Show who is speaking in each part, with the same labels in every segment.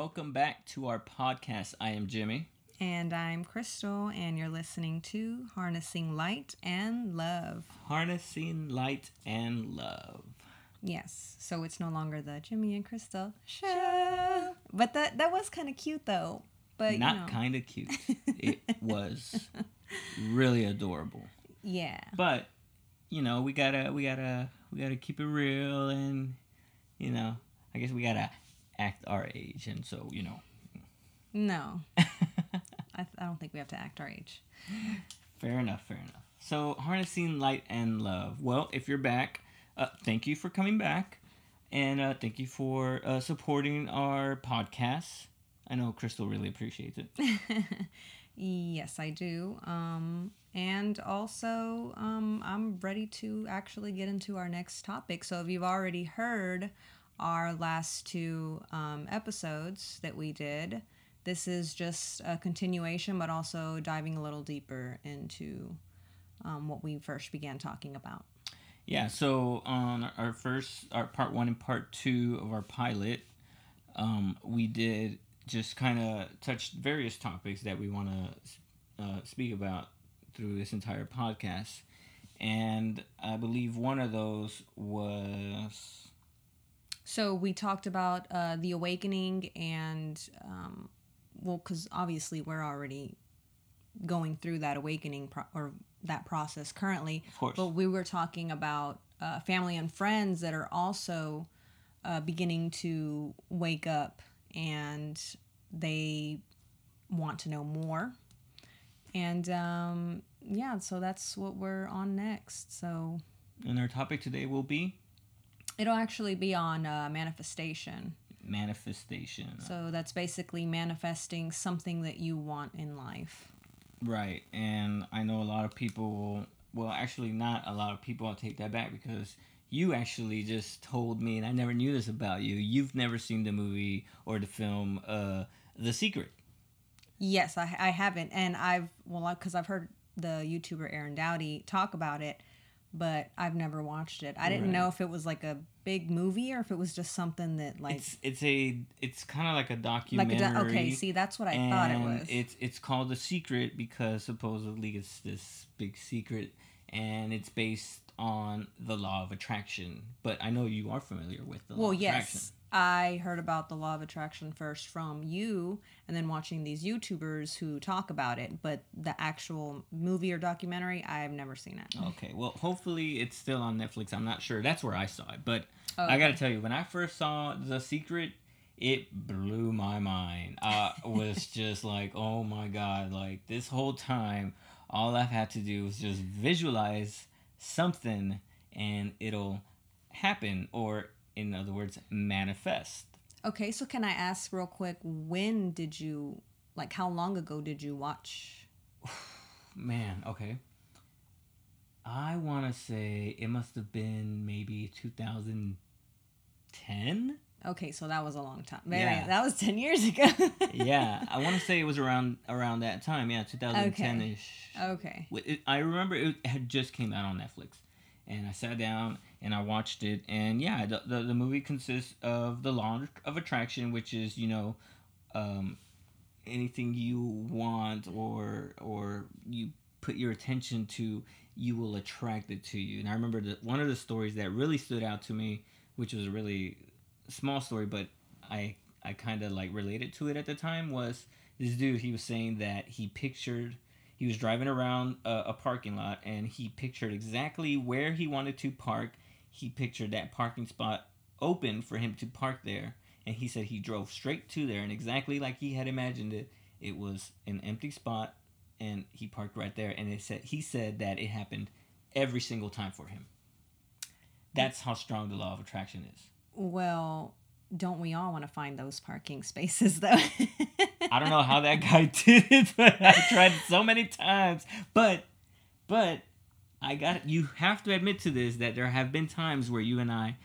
Speaker 1: welcome back to our podcast. I am Jimmy.
Speaker 2: And I'm Crystal, and you're listening to Harnessing Light and Love.
Speaker 1: Harnessing Light and Love.
Speaker 2: Yes, so it's no longer the Jimmy and Crystal show. But that that was kind of cute though. But
Speaker 1: not
Speaker 2: you know.
Speaker 1: kind of cute. it was really adorable.
Speaker 2: Yeah.
Speaker 1: But you know, we gotta we gotta we gotta keep it real, and you know, I guess we gotta act our age, and so you know.
Speaker 2: No. I, I don't think we have to act our age.
Speaker 1: Fair enough, fair enough. So, harnessing light and love. Well, if you're back, uh, thank you for coming back, and uh, thank you for uh, supporting our podcast. I know Crystal really appreciates it.
Speaker 2: Yes, I do. Um, and also, um, I'm ready to actually get into our next topic. So, if you've already heard our last two um, episodes that we did, this is just a continuation, but also diving a little deeper into um, what we first began talking about.
Speaker 1: Yeah. So on our first, our part one and part two of our pilot, um, we did just kind of touch various topics that we want to uh, speak about through this entire podcast, and I believe one of those was
Speaker 2: So we talked about uh, the awakening and, um, well, because obviously we're already going through that awakening pro- or that process currently.
Speaker 1: Of course.
Speaker 2: But we were talking about uh, family and friends that are also uh, beginning to wake up and they want to know more. And um, yeah, so that's what we're on next. So
Speaker 1: and our topic today will be
Speaker 2: it'll actually be on uh, manifestation.
Speaker 1: manifestation.
Speaker 2: So that's basically manifesting something that you want in life.
Speaker 1: Right, and I know a lot of people will. Well, actually, not a lot of people. I'll take that back because you actually just told me, and I never knew this about you. You've never seen the movie or the film, uh, The Secret.
Speaker 2: Yes, I, I haven't, and I've well because I've heard the YouTuber Aaron Doughty talk about it, but I've never watched it. I didn't
Speaker 1: Right.
Speaker 2: know if it was like a big movie or if it was just something that like
Speaker 1: It's it's a it's kind of like a
Speaker 2: like
Speaker 1: documentary.
Speaker 2: a do- okay. See, that's what I thought it was.
Speaker 1: It's it's called The Secret because supposedly it's this big secret, and it's based on the law of attraction. But I know you are familiar with the law
Speaker 2: well,
Speaker 1: of attraction.
Speaker 2: I heard about the law of attraction first from you, and then watching these YouTubers who talk about it. But the actual movie or documentary, I've never seen it.
Speaker 1: Okay, well, hopefully it's still on Netflix. I'm not sure. That's where I saw it. But
Speaker 2: Oh,
Speaker 1: I got to tell you, when I first saw The Secret, it blew my mind. I was just like, oh my God. Like, this whole time, all I've had to do was just visualize something and it'll happen, or in other words, manifest.
Speaker 2: Okay, so can I ask real quick, when did you like? How long ago did you watch?
Speaker 1: Man, okay. I want to say it must have been maybe 2010.
Speaker 2: Okay, so that was a long time.
Speaker 1: Yeah.
Speaker 2: that was ten years ago.
Speaker 1: yeah, I want to say it was around around that time. Yeah, 2010 ish.
Speaker 2: Okay. Okay.
Speaker 1: I remember it had just came out on Netflix, and I sat down and I watched it. And yeah, the the, the movie consists of the law of attraction, which is you know, um, anything you want or or you put your attention to, you will attract it to you. And I remember that one of the stories that really stood out to me, which was a really small story, but I I kind of like related to it at the time was this dude. He was saying that he pictured he was driving around a, a parking lot and he pictured exactly where he wanted to park. He pictured that parking spot open for him to park there, and he said he drove straight to there and exactly like he had imagined it. It was an empty spot, and he parked right there. And it said he said that it happened every single time for him. That's how strong the law of attraction is.
Speaker 2: Well, don't we all want to find those parking spaces though?
Speaker 1: I don't know how that guy did it, but I tried so many times. But, but I got you have to admit to this that there have been times where you and I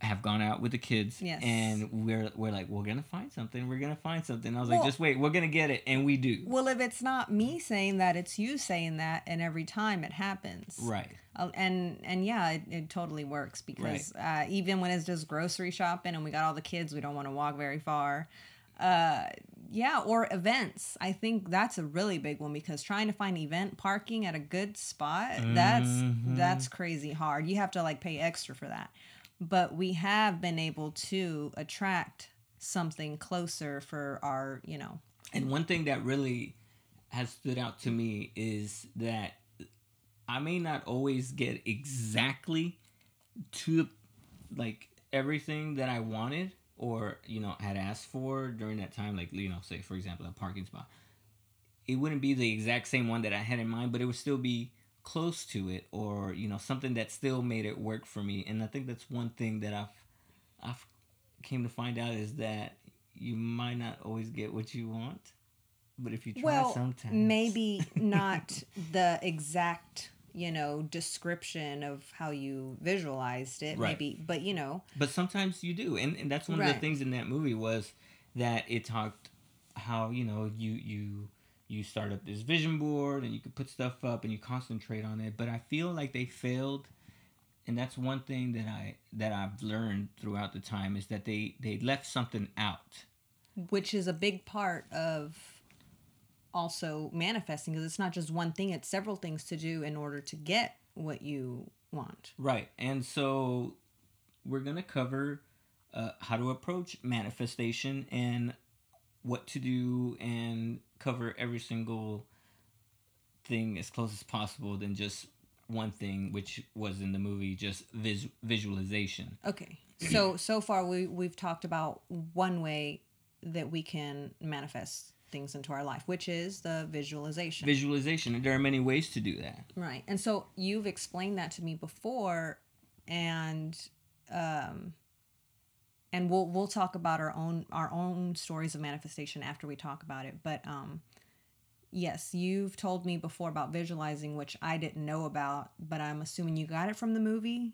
Speaker 1: have gone out with the kids,
Speaker 2: Yes.
Speaker 1: and we're we're like we're gonna find something, we're gonna find something. I was
Speaker 2: Well-
Speaker 1: like, just wait, we're gonna get it, and we do.
Speaker 2: well, if it's not me saying that, it's you saying that, and every time it happens.
Speaker 1: Right.
Speaker 2: Uh, and and yeah, it, it totally works because uh, even when it's just grocery shopping and we got all the kids, we don't want to walk very far. uh yeah or events. I think that's a really big one because trying to find event parking at a good spot that's
Speaker 1: Mhm.
Speaker 2: that's crazy hard. You have to like pay extra for that. But we have been able to attract something closer for our you know.
Speaker 1: And one thing that really has stood out to me is that I may not always get exactly to like everything that I wanted or you know had asked for during that time. Like you know, say for example, a parking spot. It wouldn't be the exact same one that I had in mind, but it would still be close to it, or you know, something that still made it work for me. And I think that's one thing that I've I've came to find out is that you might not always get what you want, but if you try
Speaker 2: well
Speaker 1: sometimes,
Speaker 2: maybe not the exact you know description of how you visualized it
Speaker 1: Right.
Speaker 2: maybe but you know
Speaker 1: But sometimes you do, and, and that's one of the things in that movie was that it talked how you know you you you start up this vision board and you can put stuff up and you concentrate on it. But I feel like they failed, and that's one thing that I that I've learned throughout the time is that they they left something out.
Speaker 2: which is a big part of also manifesting because it's not just one thing it's several things to do in order to get what you want
Speaker 1: Right. And so we're going to cover uh, how to approach manifestation and what to do and cover every single thing as close as possible than just one thing which was in the movie just vis- visualization.
Speaker 2: okay so so far we we've talked about one way that we can manifest things into our life which is the visualization
Speaker 1: Visualization and there are many ways to do that.
Speaker 2: Right. And so you've explained that to me before and um and we'll we'll talk about our own our own stories of manifestation after we talk about it. But um yes, you've told me before about visualizing which I didn't know about, but I'm assuming you got it from the movie.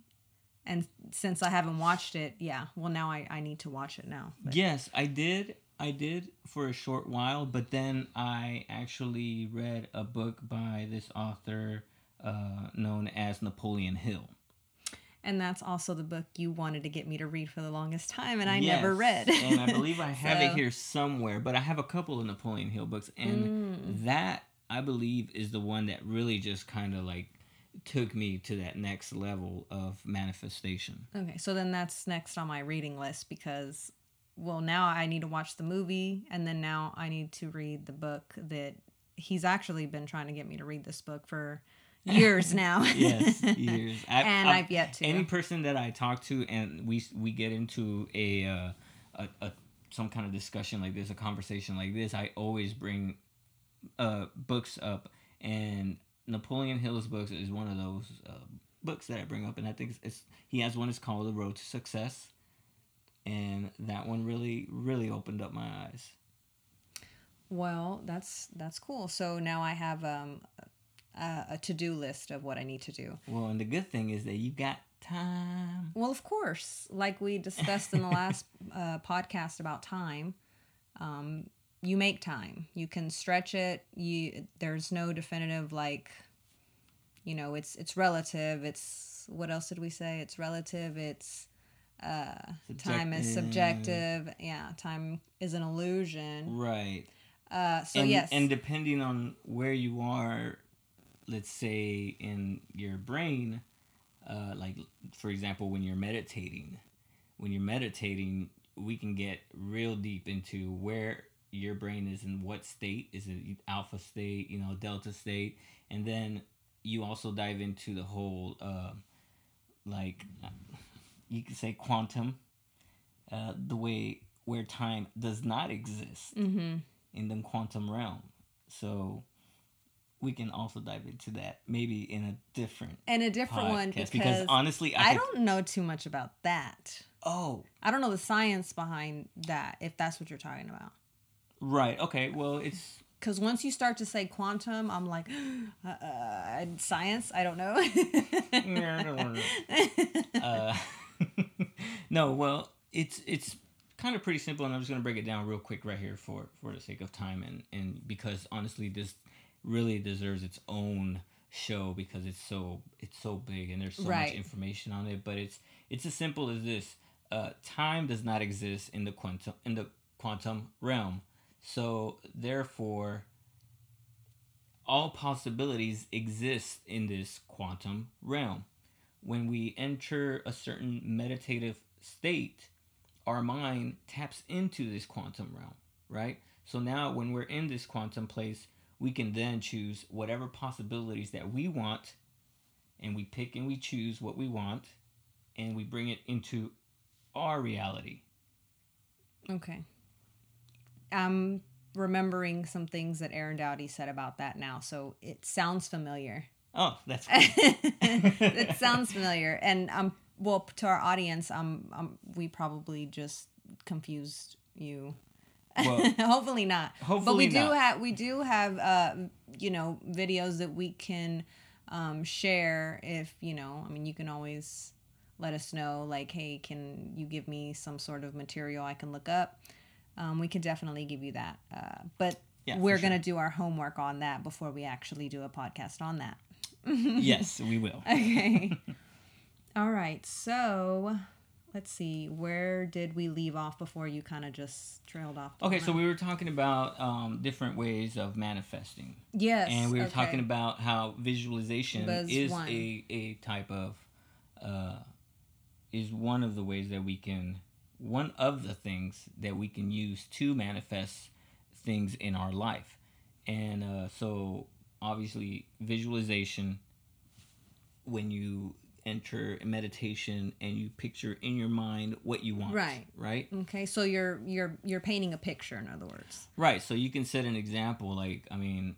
Speaker 2: And since I haven't watched it, yeah, well now I, I need to watch it now. But-
Speaker 1: Yes, I did. I did for a short while, but then I actually read a book by this author uh, known as Napoleon Hill.
Speaker 2: And that's also the book you wanted to get me to read for the longest time and I
Speaker 1: Yes,
Speaker 2: never read.
Speaker 1: and I believe I have it here somewhere, but I have a couple of Napoleon Hill books, and
Speaker 2: Mm.
Speaker 1: that I believe is the one that really just kind of like took me to that next level of manifestation.
Speaker 2: Okay, so then that's next on my reading list because, well, now I need to watch the movie and then now I need to read the book that he's actually been trying to get me to read this book for years now.
Speaker 1: Yes, years. I've-
Speaker 2: and
Speaker 1: I've-
Speaker 2: I've, yet to.
Speaker 1: any person that I talk to and we we get into a, uh, a a some kind of discussion like this, a conversation like this, I always bring uh books up and Napoleon Hill's books is one of those uh, books that I bring up and I think it's, it's he has one it's called The Road to Success and that one really really opened up my eyes.
Speaker 2: well, that's that's cool. So now I have um, a, a to do list of what I need to do.
Speaker 1: Well, and the good thing is that you got time.
Speaker 2: Well, of course, like we discussed in the last uh, podcast about time, um, you make time. You can stretch it. You there's no definitive like, you know, it's it's relative. It's what else did we say? It's relative. It's uh, time is
Speaker 1: Subjective.
Speaker 2: Yeah, time is an illusion.
Speaker 1: Right.
Speaker 2: Uh, so
Speaker 1: and,
Speaker 2: yes,
Speaker 1: and depending on where you are let's say in your brain uh, like for example when you're meditating when you're meditating we can get real deep into where your brain is in what state is it alpha state you know delta state and then you also dive into the whole uh, like you could say quantum uh, the way where time does not exist
Speaker 2: hmm
Speaker 1: in the quantum realm. So we can also dive into that maybe in a different
Speaker 2: and a different one
Speaker 1: podcast
Speaker 2: because,
Speaker 1: honestly, I,
Speaker 2: I
Speaker 1: could-
Speaker 2: don't know too much about that.
Speaker 1: Oh,
Speaker 2: I don't know the science behind that. If that's what you're talking about.
Speaker 1: right. Okay. Well, it's
Speaker 2: because once you start to say quantum, I'm like, uh, uh, science. I don't know.
Speaker 1: Yeah, I don't wanna- uh, no. Well, it's it's kind of pretty simple, and I'm just gonna break it down real quick right here for for the sake of time, and and because honestly, this really deserves its own show because it's so it's so big and there's so
Speaker 2: Right.
Speaker 1: much information on it. But it's it's as simple as this: uh, time does not exist in the quantum in the quantum realm. So therefore, all possibilities exist in this quantum realm. When we enter a certain meditative state, our mind taps into this quantum realm, right? So now when we're in this quantum place, we can then choose whatever possibilities that we want and we pick and we choose what we want and we bring it into our reality.
Speaker 2: Okay. I'm remembering some things that Aaron Doughty said about that now, so it sounds familiar.
Speaker 1: Oh, that's
Speaker 2: it sounds familiar, and um, well, to our audience, um, um, we probably just confused you.
Speaker 1: Well,
Speaker 2: hopefully not.
Speaker 1: hopefully
Speaker 2: but we do have we do have uh, you know videos that we can um, share if you know. I mean, you can always let us know like, hey, can you give me some sort of material I can look up? Um, we can definitely give you that. Uh, but
Speaker 1: Yeah,
Speaker 2: we're
Speaker 1: sure.
Speaker 2: gonna do our homework on that before we actually do a podcast on that.
Speaker 1: yes, we will.
Speaker 2: Okay. All right. So let's see. Where did we leave off before you kind of just trailed off?
Speaker 1: Okay, so we were talking about um, different ways of manifesting.
Speaker 2: yes,
Speaker 1: and we were
Speaker 2: okay.
Speaker 1: talking about how visualization
Speaker 2: Was
Speaker 1: is
Speaker 2: one.
Speaker 1: a, a type of uh, is one of the ways that we can one of the things that we can use to manifest things in our life and uh, so obviously visualization when you enter meditation and you picture in your mind what you want
Speaker 2: Right.
Speaker 1: right
Speaker 2: Okay, so you're you're you're painting a picture, in other words.
Speaker 1: right so you can set an example like i mean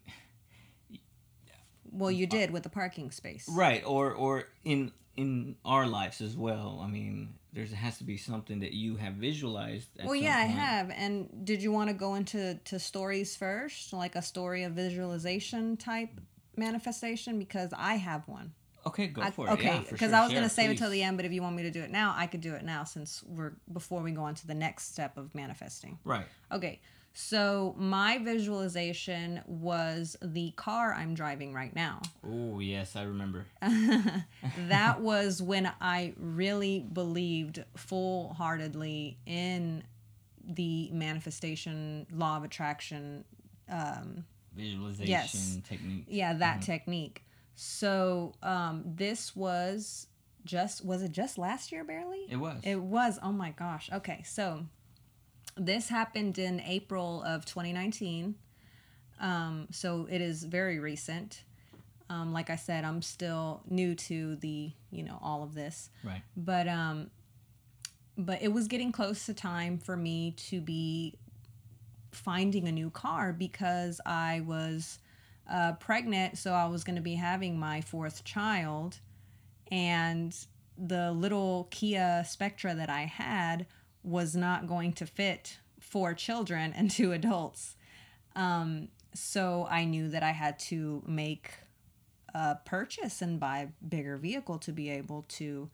Speaker 2: Well, you uh, did with the parking space.
Speaker 1: right or or in in our lives as well i mean there has to be something that you have visualized at
Speaker 2: Well, yeah, I have. And did you want to go into to stories first, like a story of visualization type manifestation? Because I have one.
Speaker 1: okay go
Speaker 2: I-
Speaker 1: for it
Speaker 2: okay,
Speaker 1: yeah,
Speaker 2: because
Speaker 1: sure.
Speaker 2: I was gonna save it till the end, but if you want me to do it now, I could do it now since we're before we go on to the next step of manifesting.
Speaker 1: right
Speaker 2: Okay, so my visualization was the car I'm driving right now.
Speaker 1: oh yes i remember
Speaker 2: that was when I really believed full heartedly in the manifestation law of attraction. Um,
Speaker 1: visualization technique
Speaker 2: yeah, that technique. So um, this was just was it just last year barely?
Speaker 1: it was
Speaker 2: It was. Oh my gosh. Okay, so this happened in April of 2019. Um, so it is very recent. Um, like I said, I'm still new to the you know all of this,
Speaker 1: right
Speaker 2: but um, but it was getting close to time for me to be finding a new car because I was uh, pregnant, so I was going to be having my fourth child, and the little Kia Spectra that I had was not going to fit four children and two adults. Um, so I knew that I had to make a purchase and buy a bigger vehicle to be able to,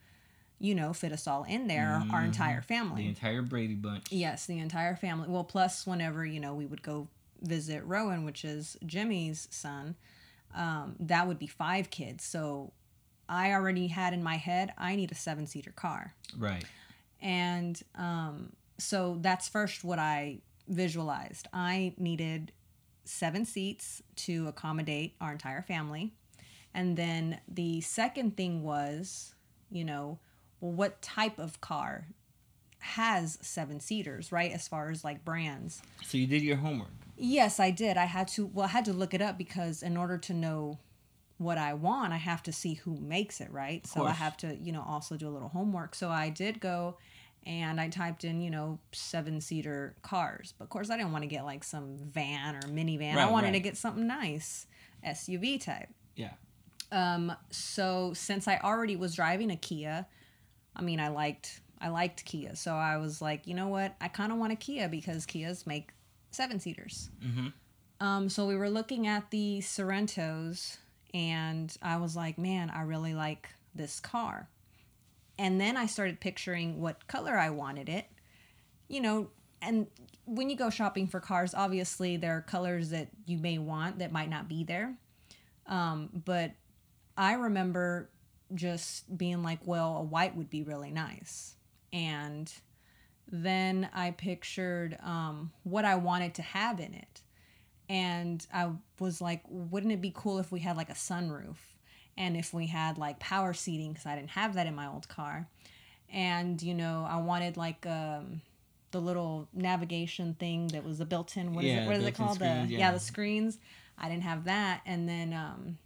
Speaker 2: you know, fit us all in there, our entire family.
Speaker 1: the entire brady bunch
Speaker 2: Yes, the entire family. Well, plus whenever you know we would go visit Rowan, which is Jimmy's son, um, that would be five kids. So I already had in my head I need a seven seater car,
Speaker 1: right
Speaker 2: and um, so that's first what I visualized. I needed seven seats to accommodate our entire family, and then the second thing was, you know, well, what type of car has seven seaters, right? As far as like brands.
Speaker 1: so you did your homework
Speaker 2: Yes, I did. I had to, well, I had to look it up because in order to know what I want, I have to see who makes it, right? So I have to, you know, also do a little homework. So I did go and I typed in, you know, seven seater cars. But of course, I didn't want to get like some van or minivan. I
Speaker 1: Right,
Speaker 2: wanted to get something nice, SUV type.
Speaker 1: yeah
Speaker 2: Um, so since I already was driving a Kia, I mean, I liked I liked Kia, so I was like, you know what, I kind of want a Kia because Kias make seven seaters.
Speaker 1: mm-hmm.
Speaker 2: Um, so we were looking at the Sorentos, and I was like, man, I really like this car. And then I started picturing what color I wanted it. You know, and when you go shopping for cars, obviously there are colors that you may want that might not be there. Um, but I remember just being like, well, a white would be really nice. And then I pictured um, what I wanted to have in it. And I was like, wouldn't it be cool if we had like a sunroof? And if we had like power seating, because I didn't have that in my old car. And, you know, I wanted like um, the little navigation thing that was a built in, what is
Speaker 1: Yeah,
Speaker 2: it? What is it called?
Speaker 1: screens,
Speaker 2: the,
Speaker 1: yeah.
Speaker 2: yeah, the screens. I didn't have that. And then, um,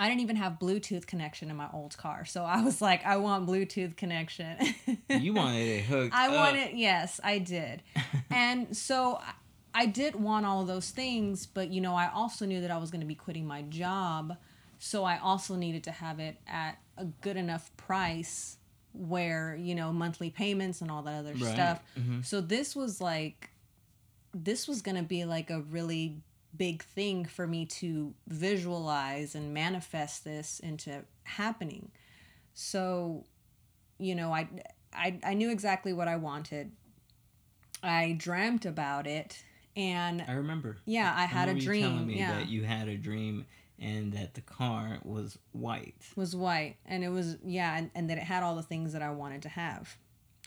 Speaker 2: I didn't even have Bluetooth connection in my old car. So I was like, I want Bluetooth connection.
Speaker 1: You wanted it hooked.
Speaker 2: I
Speaker 1: up.
Speaker 2: wanted, yes, I did. and so I- I did want all of those things, but you know, I also knew that I was going to be quitting my job. So I also needed to have it at a good enough price where, you know, monthly payments and all that other
Speaker 1: Right.
Speaker 2: stuff.
Speaker 1: Mhm.
Speaker 2: So this was like, this was going to be like a really big thing for me to visualize and manifest this into happening. So, you know, I, I, I knew exactly what I wanted. I dreamt about it and
Speaker 1: I remember.
Speaker 2: yeah, I had a
Speaker 1: remember you telling
Speaker 2: dream.
Speaker 1: me
Speaker 2: Yeah.
Speaker 1: that you had a dream and that the car was white.
Speaker 2: was white and it was yeah and, and that it had all the things that i wanted to have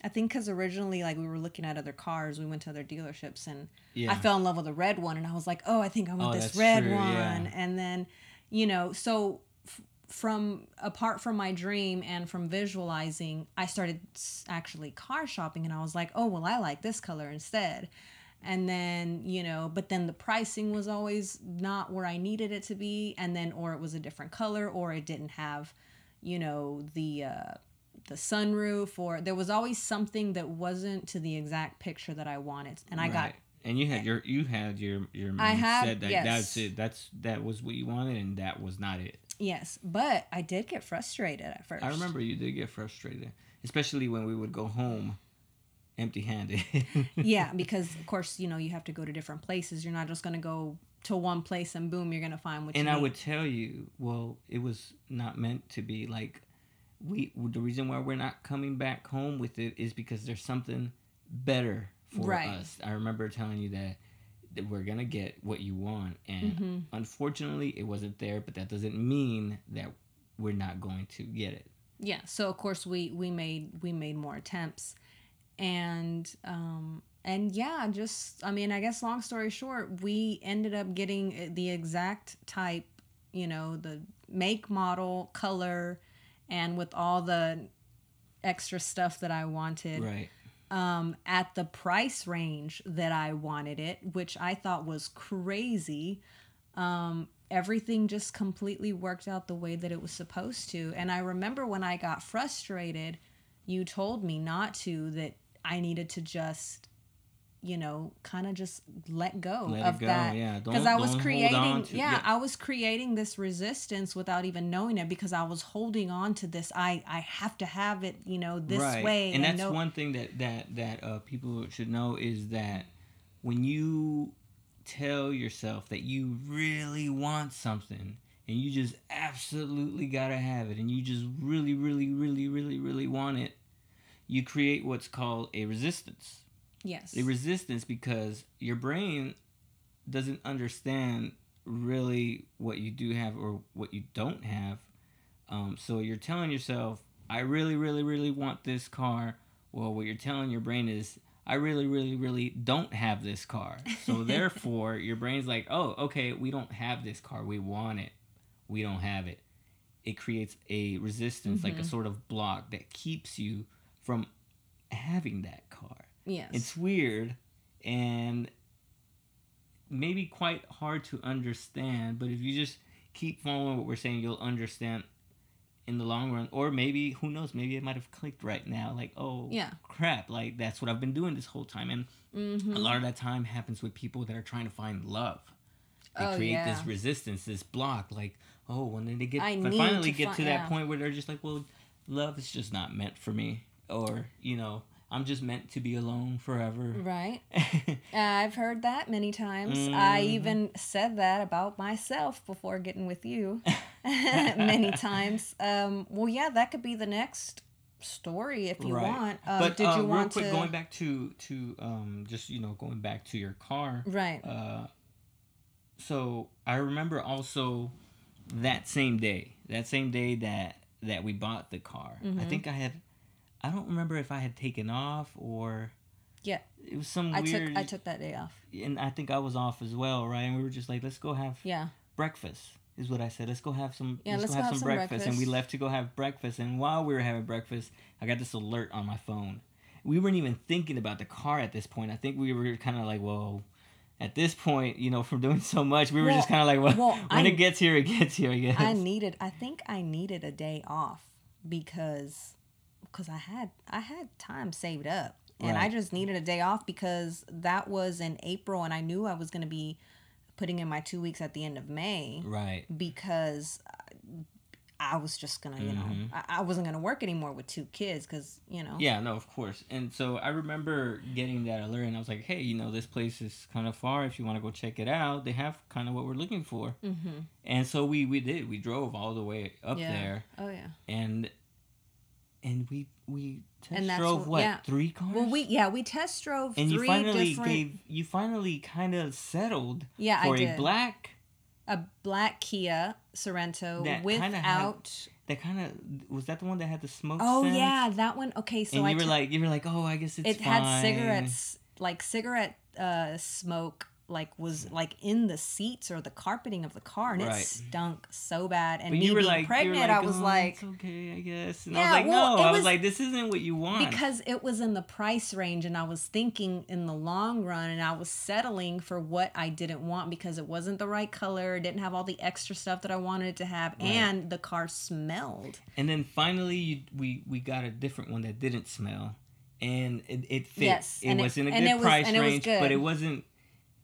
Speaker 2: i think because originally like we were looking at other cars we went to other dealerships and
Speaker 1: Yeah.
Speaker 2: i fell in love with a red one and i was like oh i think i want
Speaker 1: Oh,
Speaker 2: this red
Speaker 1: true,
Speaker 2: one
Speaker 1: yeah.
Speaker 2: and then you know so f- from apart from my dream and from visualizing i started actually car shopping and i was like oh well i like this color instead and then you know but then the pricing was always not where i needed it to be and then or it was a different color or it didn't have you know the uh the sunroof or there was always something that wasn't to the exact picture that i wanted and i got
Speaker 1: Right. And you had your you had your your
Speaker 2: I had-
Speaker 1: said that
Speaker 2: yes.
Speaker 1: that's it. That's that was what you wanted and that was not it.
Speaker 2: yes but i did get frustrated at first
Speaker 1: I remember you did get frustrated, especially when we would go home empty-handed.
Speaker 2: yeah because of course you know you have to go to different places you're not just going to go to one place and boom you're going to find what
Speaker 1: and I
Speaker 2: need.
Speaker 1: would tell you, well, it was not meant to be like we the reason why we're not coming back home with it is because there's something better for
Speaker 2: Right.
Speaker 1: us. I remember telling you that, that we're gonna get what you want, and
Speaker 2: Mm-hmm.
Speaker 1: unfortunately, it wasn't there. But that doesn't mean that we're not going to get it.
Speaker 2: yeah so of course we we made we made more attempts and um and yeah just i mean i guess long story short we ended up getting the exact type you know the make model color and with all the extra stuff that i wanted
Speaker 1: Right.
Speaker 2: um, at the price range that I wanted it, which I thought was crazy. Um, everything just completely worked out the way that it was supposed to. And I remember when I got frustrated, you told me not to, that I needed to just, you know, kind of just let go
Speaker 1: Let
Speaker 2: of
Speaker 1: go,
Speaker 2: that.
Speaker 1: yeah.
Speaker 2: Because I was creating,
Speaker 1: to-
Speaker 2: yeah,
Speaker 1: yeah.
Speaker 2: I was creating this resistance without even knowing it because I was holding on to this. I, I have to have it, you know, this way.
Speaker 1: and that's
Speaker 2: no-
Speaker 1: one thing that that that uh, people should know is that when you tell yourself that you really want something and you just absolutely gotta have it and you just really really really really really want it you create what's called a resistance
Speaker 2: Yes.
Speaker 1: a resistance because your brain doesn't understand really what you do have or what you don't have. Um, so you're telling yourself, I really, really, really want this car. Well, what you're telling your brain is, I really, really, really don't have this car. So therefore, your brain's like, oh, okay, we don't have this car. We want it. We don't have it. It creates a resistance, like a sort of block that keeps you from having that car.
Speaker 2: yes.
Speaker 1: It's weird and maybe quite hard to understand, but if you just keep following what we're saying, you'll understand in the long run. Or maybe, who knows, maybe it might have clicked right now. Like, oh,
Speaker 2: Yeah.
Speaker 1: crap, like that's what I've been doing this whole time. And
Speaker 2: Mm-hmm.
Speaker 1: a lot of that time happens with people that are trying to find love. They
Speaker 2: Oh,
Speaker 1: create
Speaker 2: yeah.
Speaker 1: this resistance, this block. Like, oh, when they get,
Speaker 2: I
Speaker 1: finally
Speaker 2: to
Speaker 1: get
Speaker 2: fi-
Speaker 1: to that
Speaker 2: yeah.
Speaker 1: point where they're just like, well, love is just not meant for me. Or, you know, I'm just meant to be alone forever.
Speaker 2: Right. I've heard that many times. I
Speaker 1: Mhm.
Speaker 2: even said that about myself before getting with you many times. Um, well, yeah, that could be the next story if you
Speaker 1: Right.
Speaker 2: want. Um,
Speaker 1: but
Speaker 2: did
Speaker 1: uh,
Speaker 2: you
Speaker 1: real
Speaker 2: want
Speaker 1: quick,
Speaker 2: to?
Speaker 1: going back to to um, just you know going back to your car.
Speaker 2: right.
Speaker 1: Uh, so I remember also that same day, that same day that that we bought the car. I
Speaker 2: Mhm.
Speaker 1: think I had I don't remember if I had taken off or
Speaker 2: Yeah.
Speaker 1: it was some
Speaker 2: I
Speaker 1: weird.
Speaker 2: took I took that day off.
Speaker 1: and I think I was off as well, right? And we were just like, let's go have
Speaker 2: Yeah.
Speaker 1: breakfast. Is what I said. Let's go have some.
Speaker 2: Yeah,
Speaker 1: let's,
Speaker 2: let's
Speaker 1: go
Speaker 2: go
Speaker 1: have, some,
Speaker 2: some
Speaker 1: breakfast. And we left to go have breakfast. And while we were having breakfast, I got this alert on my phone. We weren't even thinking about the car at this point. I think we were kind of like, whoa. at this point, you know, from doing so much, we were just kind of like, well,
Speaker 2: well,
Speaker 1: when
Speaker 2: I-
Speaker 1: it gets here, it gets here. I guess.
Speaker 2: I needed I think I needed a day off because because I had I had time saved up. And I just needed a day off because that was in April and I knew I was going to be putting in my 2 weeks at the end of May
Speaker 1: right.
Speaker 2: because I was just going to, you know, I, I wasn't going to work anymore with two kids cuz, you know.
Speaker 1: Mm-hmm. Yeah, no, of course. And so I remember getting that alert, and I was like, hey, you know, this place is kind of far. If you want to go check it out, they have kind of what we're looking for.
Speaker 2: Mhm.
Speaker 1: And so we we did. We drove all the way up
Speaker 2: Yeah.
Speaker 1: there,
Speaker 2: Oh yeah.
Speaker 1: and and we we test
Speaker 2: And
Speaker 1: drove
Speaker 2: what-
Speaker 1: what
Speaker 2: yeah.
Speaker 1: three cars.
Speaker 2: Well, we yeah, we test drove
Speaker 1: and you finally
Speaker 2: different
Speaker 1: gave you finally kind of settled
Speaker 2: Yeah, I
Speaker 1: for a
Speaker 2: did.
Speaker 1: black
Speaker 2: a black Kia Sorento
Speaker 1: That kinda had-
Speaker 2: without
Speaker 1: that kind of was that the one that had the smoke.
Speaker 2: Oh
Speaker 1: sense?
Speaker 2: yeah, that one. Okay, so
Speaker 1: and
Speaker 2: I
Speaker 1: you were
Speaker 2: te-
Speaker 1: like you were like oh I guess it's
Speaker 2: it had cigarettes, like cigarette uh, smoke, like was like in the seats or the carpeting of the car, and it stunk so bad. And
Speaker 1: But
Speaker 2: me
Speaker 1: you were
Speaker 2: being
Speaker 1: like,
Speaker 2: pregnant, I was
Speaker 1: "Oh,
Speaker 2: like,
Speaker 1: it's okay, I guess. And I
Speaker 2: Yeah,
Speaker 1: was like,
Speaker 2: well,
Speaker 1: no. I was,
Speaker 2: was-
Speaker 1: like, this isn't what you want.
Speaker 2: because it was in the price range, and I was thinking in the long run, and I was settling for what I didn't want because it wasn't the right color, didn't have all the extra stuff that I wanted it to have,
Speaker 1: Right.
Speaker 2: and the car smelled.
Speaker 1: and then finally, you, we we got a different one that didn't smell, and it, it fit.
Speaker 2: Yes,
Speaker 1: it
Speaker 2: and it-
Speaker 1: was in a good price
Speaker 2: was
Speaker 1: range, but it wasn't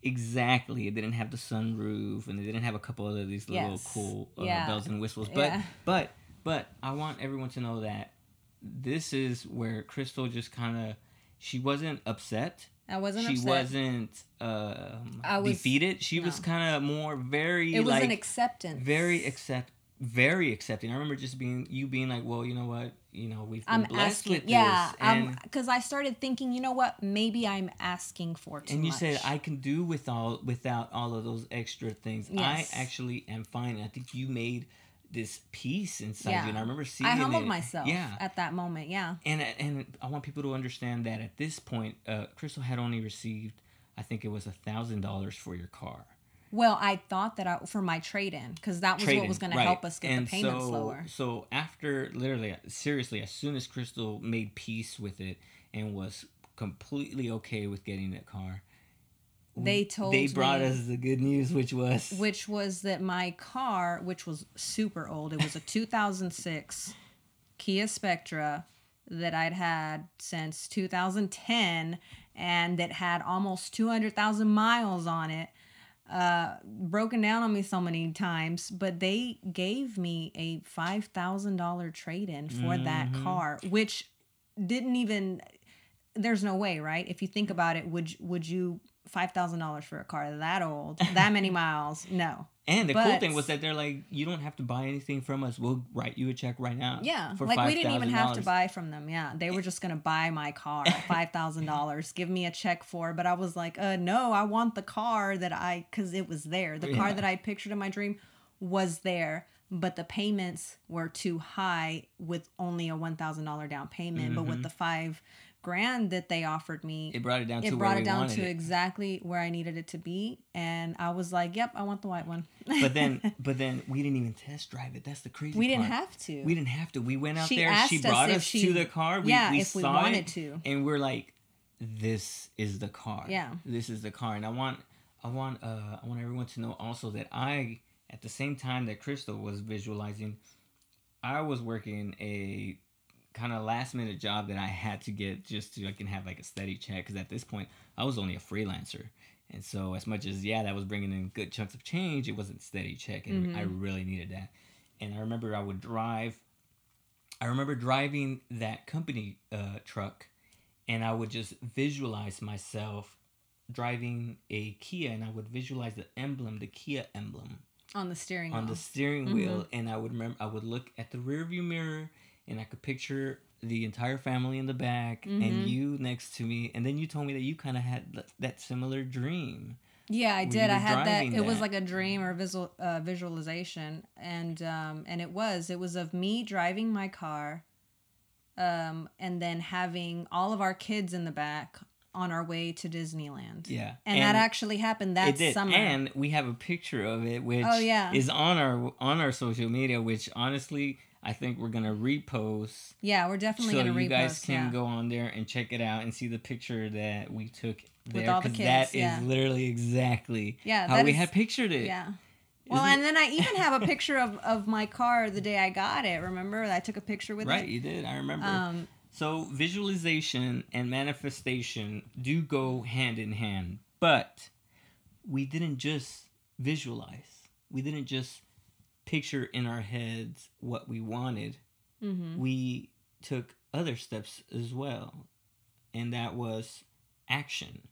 Speaker 1: exactly. It didn't have the sunroof, and it didn't have a couple of these little
Speaker 2: Yes.
Speaker 1: cool uh,
Speaker 2: Yeah.
Speaker 1: bells and whistles. But
Speaker 2: Yeah.
Speaker 1: but but I want everyone to know that this is where Crystal just kind of she wasn't upset.
Speaker 2: I wasn't
Speaker 1: she
Speaker 2: upset.
Speaker 1: wasn't um,
Speaker 2: I was-
Speaker 1: defeated. She was kind of more very
Speaker 2: it was
Speaker 1: like
Speaker 2: an acceptance.
Speaker 1: very accept very accepting. I remember just being you being like, well, you know what, you know, we've been
Speaker 2: I'm
Speaker 1: blessed
Speaker 2: asking,
Speaker 1: with
Speaker 2: yeah,
Speaker 1: this, and
Speaker 2: because I started thinking, you know what? Maybe I'm asking for too
Speaker 1: and you
Speaker 2: much.
Speaker 1: said I can do with all without all of those extra things.
Speaker 2: Yes.
Speaker 1: I actually am fine. I think you made this peace inside
Speaker 2: Yeah.
Speaker 1: you, and I remember seeing
Speaker 2: I humbled
Speaker 1: it.
Speaker 2: myself
Speaker 1: Yeah,
Speaker 2: at that moment. Yeah,
Speaker 1: and and I want people to understand that at this point, uh, Crystal had only received, I think it was a thousand dollars for your car.
Speaker 2: Well, I thought that I for my trade in because that was what
Speaker 1: Trade-in,
Speaker 2: was going to help us get
Speaker 1: And
Speaker 2: the payments
Speaker 1: so,
Speaker 2: lower.
Speaker 1: So after literally, seriously, as soon as Crystal made peace with it and was completely okay with getting that car,
Speaker 2: They told
Speaker 1: they brought
Speaker 2: me-
Speaker 1: us the good news, which was
Speaker 2: Which was that my car, which was super old, it was a 2006 Kia Spectra that I'd had since 2010 and that had almost 200,000 miles on it. Uh, broken down on me so many times, but they gave me a five thousand dollar trade in for that
Speaker 1: Mhm.
Speaker 2: car, which didn't even. There's no way, right? If you think about it, would would you five thousand dollars for a car that old, that many miles? No.
Speaker 1: And the cool thing was that they're like, you don't have to buy anything from us. We'll write you a check right now.
Speaker 2: Yeah, like we didn't even have to buy from them. Yeah, they were just gonna buy my car, five thousand dollars, give me a check for. But I was like, uh, no, I want the car that I, because it was there. The car
Speaker 1: Yeah.
Speaker 2: that I pictured in my dream was there, but the payments were too high with only a one thousand dollar down payment. But with the five grand that they offered me,
Speaker 1: It brought it down to
Speaker 2: it
Speaker 1: where
Speaker 2: brought it down to
Speaker 1: it.
Speaker 2: exactly where I needed it to be, and I was like, "Yep, I want the white one."
Speaker 1: But then, but then we didn't even test drive it. That's the crazy.
Speaker 2: we didn't
Speaker 1: part.
Speaker 2: have to.
Speaker 1: We didn't have to. We went out
Speaker 2: She
Speaker 1: there. She brought
Speaker 2: if
Speaker 1: us
Speaker 2: she-
Speaker 1: to the car. We,
Speaker 2: yeah,
Speaker 1: we
Speaker 2: if we wanted
Speaker 1: it,
Speaker 2: to.
Speaker 1: and we're like, "This is the car.
Speaker 2: Yeah.
Speaker 1: this is the car." And I want, I want, uh, I want everyone to know also that I, at the same time that Crystal was visualizing, I was working a kind of last minute job that I had to get just so I can have like a steady check. Because at this point, I was only a freelancer. And so, as much as yeah, that was bringing in good chunks of change, it wasn't steady check, and I really needed that. And I remember I would drive. I remember driving that company uh, truck, and I would just visualize myself driving a Kia, and I would visualize the emblem, the Kia emblem,
Speaker 2: on the steering
Speaker 1: on
Speaker 2: wheel.
Speaker 1: the steering wheel, and I would remember I would look at the rear view mirror, and I could picture the entire family in the back and you next to me, and then you told me that you kind of had that similar dream.
Speaker 2: Yeah, I did. I had that. It was like a dream or visual uh, visualization, and um, and it was it was of me driving my car, um, and then having all of our kids in the back on our way to Disneyland.
Speaker 1: Yeah.
Speaker 2: And, that actually happened that
Speaker 1: it did.
Speaker 2: summer.
Speaker 1: And we have a picture of it, which
Speaker 2: Oh, yeah.
Speaker 1: is on our on our social media. Which honestly, I think we're gonna repost
Speaker 2: yeah, we're definitely
Speaker 1: so
Speaker 2: gonna repost.
Speaker 1: you guys can
Speaker 2: yeah.
Speaker 1: go on there and check it out and see the picture that we took there
Speaker 2: all the
Speaker 1: because that
Speaker 2: kids,
Speaker 1: is literally exactly
Speaker 2: Yeah,
Speaker 1: how we
Speaker 2: is-
Speaker 1: had pictured it.
Speaker 2: Yeah. Well,
Speaker 1: Isn't
Speaker 2: and then I even have a picture of, of my car the day I got it. Remember, I took a picture with
Speaker 1: Right,
Speaker 2: it.
Speaker 1: Right, you did. I remember.
Speaker 2: Um,
Speaker 1: So visualization and manifestation do go hand in hand, but we didn't just visualize. We didn't just picture in our heads what we wanted.
Speaker 2: mhm.
Speaker 1: We took other steps as well, and that was action.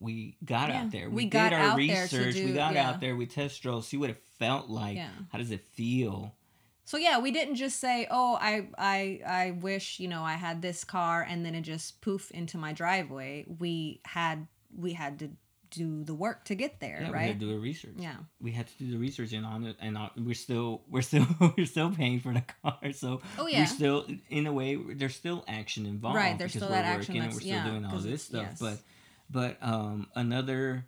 Speaker 1: We got
Speaker 2: Yeah,
Speaker 1: out there.
Speaker 2: we
Speaker 1: We,
Speaker 2: got
Speaker 1: did our
Speaker 2: out there to
Speaker 1: research. we got
Speaker 2: yeah.
Speaker 1: out there. We test drove, see what it felt like.
Speaker 2: Yeah.
Speaker 1: How does it feel?
Speaker 2: So yeah, we didn't just say, "Oh, I I I wish you know I had this car," and then it just poof into my driveway. We had we had to do the work to get there,
Speaker 1: Yeah, we
Speaker 2: right?
Speaker 1: had to do a research.
Speaker 2: Yeah.
Speaker 1: we had to do the research and on it, and on, we're still we're still we're still paying for the car. So
Speaker 2: Oh, yeah.
Speaker 1: we're still in a way there's still action involved.
Speaker 2: Right, there's
Speaker 1: because
Speaker 2: still
Speaker 1: we're
Speaker 2: that action
Speaker 1: working and we're still
Speaker 2: yeah,
Speaker 1: doing all this stuff.
Speaker 2: yes.
Speaker 1: But but um, another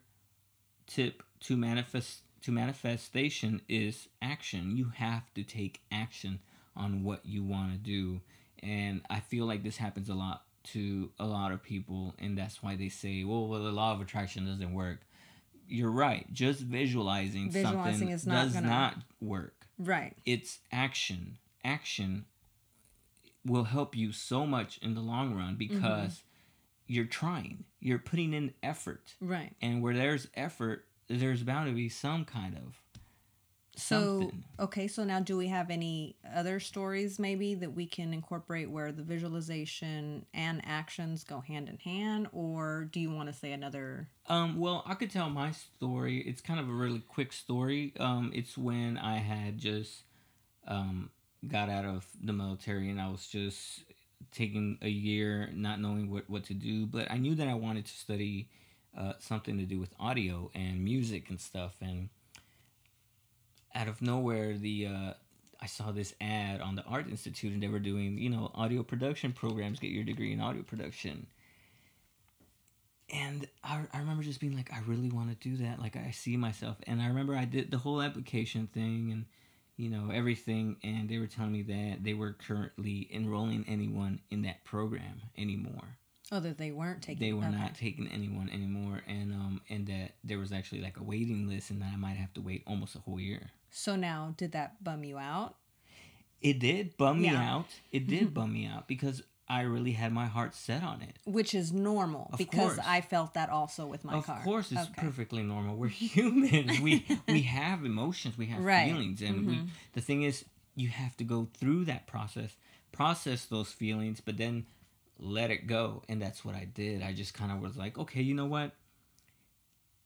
Speaker 1: tip to manifest to manifestation is action. You have to take action on what you want to do, and I feel like this happens a lot to a lot of people, and that's why they say, "Well, well the law of attraction doesn't work." You're right. Just visualizing,
Speaker 2: Visualizing
Speaker 1: something
Speaker 2: is not
Speaker 1: does
Speaker 2: gonna-
Speaker 1: not work.
Speaker 2: Right.
Speaker 1: It's action. Action will help you so much in the long run
Speaker 2: Mm-hmm.
Speaker 1: because you're trying. You're putting in effort.
Speaker 2: Right.
Speaker 1: And where there's effort, there's bound to be some kind of
Speaker 2: So
Speaker 1: something.
Speaker 2: okay, so now do we have any other stories maybe that we can incorporate where the visualization and actions go hand in hand, or do you want to say another?
Speaker 1: Um, well, I could tell my story. It's kind of a really quick story. Um, it's when I had just um, got out of the military and I was just taking a year, not knowing what, what to do. But I knew that I wanted to study uh, something to do with audio and music and stuff. And out of nowhere, the uh, I saw this ad on the Art Institute, and they were doing you know audio production programs. Get your degree in audio production and I, I remember just being like i really want to do that like i see myself and i remember i did the whole application thing and you know everything and they were telling me that they were currently enrolling anyone in that program anymore
Speaker 2: Oh, that they weren't taking.
Speaker 1: they were
Speaker 2: okay.
Speaker 1: not taking anyone anymore and um and that there was actually like a waiting list and that i might have to wait almost a whole year
Speaker 2: So now, did that bum you out?
Speaker 1: it did bum me out it did bum me out because i really had my heart set on it
Speaker 2: Which is normal
Speaker 1: Of
Speaker 2: because
Speaker 1: course.
Speaker 2: I felt that also with my
Speaker 1: of
Speaker 2: car.
Speaker 1: Of course, it's
Speaker 2: Okay.
Speaker 1: perfectly normal. We're humans. we we have emotions. We have
Speaker 2: Right.
Speaker 1: feelings, and we. The thing is, you have to go through that process, process those feelings, but then let it go. And that's what I did. I just kind of was like, okay, you know what?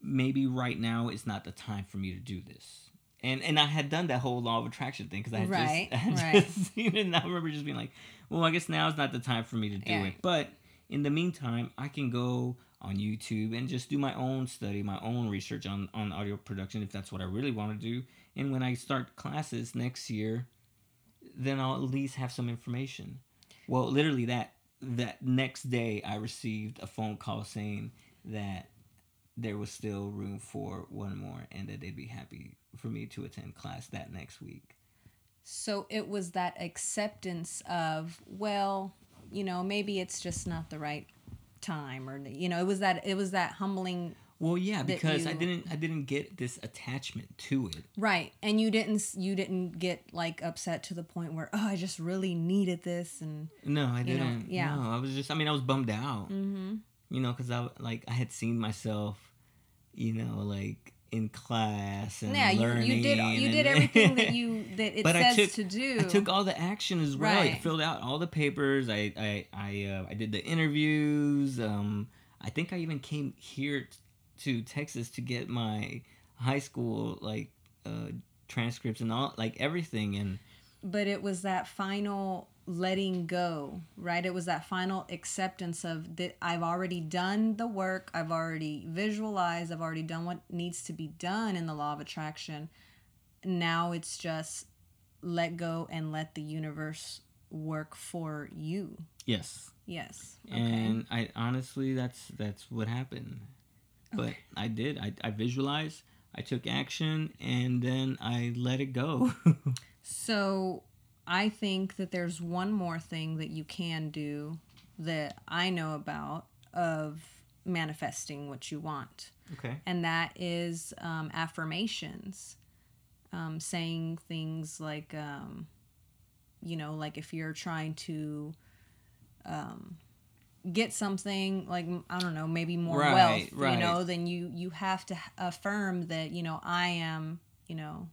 Speaker 1: Maybe right now is not the time for me to do this. And and I had done that whole law of attraction thing because I had
Speaker 2: Right,
Speaker 1: just, I had
Speaker 2: right.
Speaker 1: just seen it, and I remember just being like, well, I guess now is not the time for me to do
Speaker 2: Yeah.
Speaker 1: it. But in the meantime, I can go on YouTube and just do my own study, my own research on, on audio production if that's what I really want to do. And when I start classes next year, then I'll at least have some information. Well, literally that that next day I received a phone call saying that there was still room for one more and that they'd be happy for me to attend class that next week.
Speaker 2: So it was that acceptance of, well, you know, maybe it's just not the right time, or you know, it was that it was that humbling,
Speaker 1: Well, yeah, because I didn't I didn't get this attachment to it.
Speaker 2: right? And you didn't you didn't get like upset to the point where oh, I just really needed this, and
Speaker 1: No, I didn't.
Speaker 2: yeah.
Speaker 1: No, I was just. I mean, I was bummed out.
Speaker 2: mm-hmm.
Speaker 1: You know, because I like I had seen myself, you know, like in class and
Speaker 2: yeah, you,
Speaker 1: learning.
Speaker 2: you did you did everything that you that it
Speaker 1: But I
Speaker 2: says
Speaker 1: took-
Speaker 2: to do.
Speaker 1: I took all the action as well. I filled out all the papers. I I I, uh, I did the interviews. Um, I think I even came here to Texas to get my high school like uh, transcripts and all like everything and.
Speaker 2: but it was that final letting go right it was that final acceptance of that i've already done the work i've already visualized i've already done what needs to be done in the law of attraction now it's just let go and let the universe work for you.
Speaker 1: Yes.
Speaker 2: Yes.
Speaker 1: Okay. And I honestly, that's that's what happened. But okay. I did. I, I visualized. I took action, and then I let it go.
Speaker 2: so, I think that there's one more thing that you can do that I know about of manifesting what you want.
Speaker 1: Okay.
Speaker 2: And that is um, affirmations, um, saying things like, um, you know, like if you're trying to um, get something like I don't know, maybe more right, wealth, right. you know, then you you have to affirm that you know I am, you know,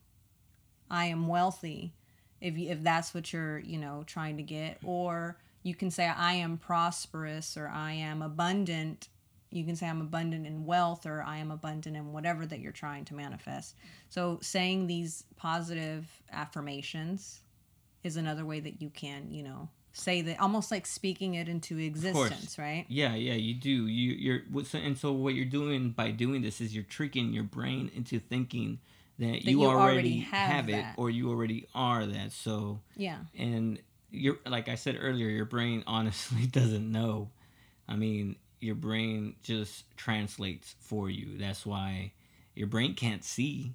Speaker 2: I am wealthy. If you, if that's what you're you know trying to get, or you can say I am prosperous or I am abundant. You can say I'm abundant in wealth or I am abundant in whatever that you're trying to manifest. So saying these positive affirmations is another way that you can, you know, say that almost like speaking it into existence, right?
Speaker 1: Yeah, yeah, you do. You you're and so what you're doing by doing this is you're tricking your brain into thinking that, that you, you, already, already have, have it or you already are that. So
Speaker 2: Yeah.
Speaker 1: And you're like I said earlier, your brain honestly doesn't know. I mean, your brain just translates for you. That's why your brain can't see.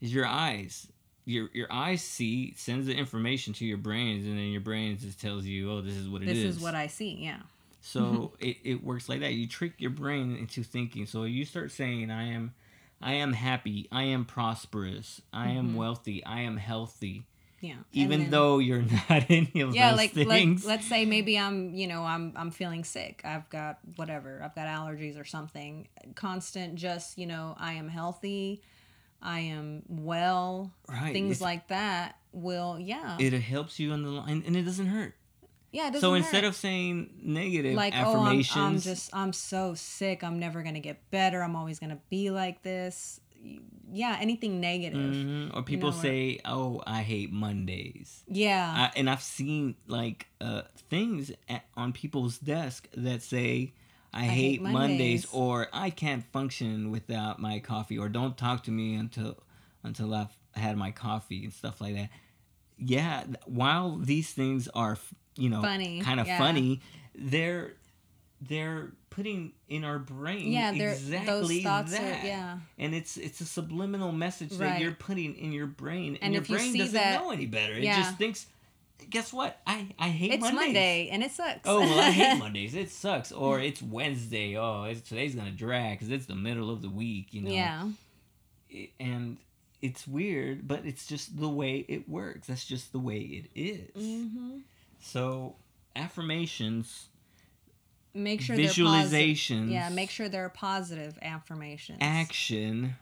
Speaker 1: Is your eyes your your eyes see sends the information to your brains and then your brain just tells you oh this is what it
Speaker 2: this
Speaker 1: is.
Speaker 2: this is. what i see yeah.
Speaker 1: So it, it works like that. You trick your brain into thinking. So you start saying i am i am happy i am prosperous i am mm-hmm. wealthy i am healthy
Speaker 2: yeah
Speaker 1: even then, though you're not any of yeah, those like, things.
Speaker 2: Yeah, like let's say maybe i'm you know i'm i'm feeling sick. I've got whatever. I've got allergies or something. Constant just you know i am healthy I am well, right. things it's, like that will, yeah.
Speaker 1: It helps you on the line and it doesn't hurt.
Speaker 2: Yeah, it
Speaker 1: So
Speaker 2: hurt.
Speaker 1: instead of saying negative like, affirmations,
Speaker 2: oh, I'm, I'm just, I'm so sick. I'm never going to get better. I'm always going to be like this. Yeah, anything negative.
Speaker 1: Mm-hmm. Or people you know, say, "Oh, I hate Mondays."
Speaker 2: Yeah,
Speaker 1: I, and I've seen like uh, things at, on people's desk that say, I, I hate, hate Mondays. Mondays. or I can't function without my coffee or don't talk to me until until I've had my coffee and stuff like that. Yeah, while these things are you know
Speaker 2: funny,
Speaker 1: kind of yeah. funny, they're they're putting in our brain yeah, exactly that. Are,
Speaker 2: yeah.
Speaker 1: And it's it's a subliminal message right. that you're putting in your brain and, and your brain doesn't that, know any better. It just thinks guess what? I I hate Mondays.
Speaker 2: it's
Speaker 1: Mondays.
Speaker 2: Monday and it sucks.
Speaker 1: Oh well, I hate Mondays. It sucks. Or it's Wednesday. Oh, it's, today's gonna drag because it's the middle of the week. You know.
Speaker 2: Yeah.
Speaker 1: and it's weird, but it's just the way it works. That's just the way it is.
Speaker 2: Mm-hmm.
Speaker 1: So affirmations.
Speaker 2: Make sure
Speaker 1: visualizations.
Speaker 2: Yeah, make sure they're positive affirmations.
Speaker 1: Action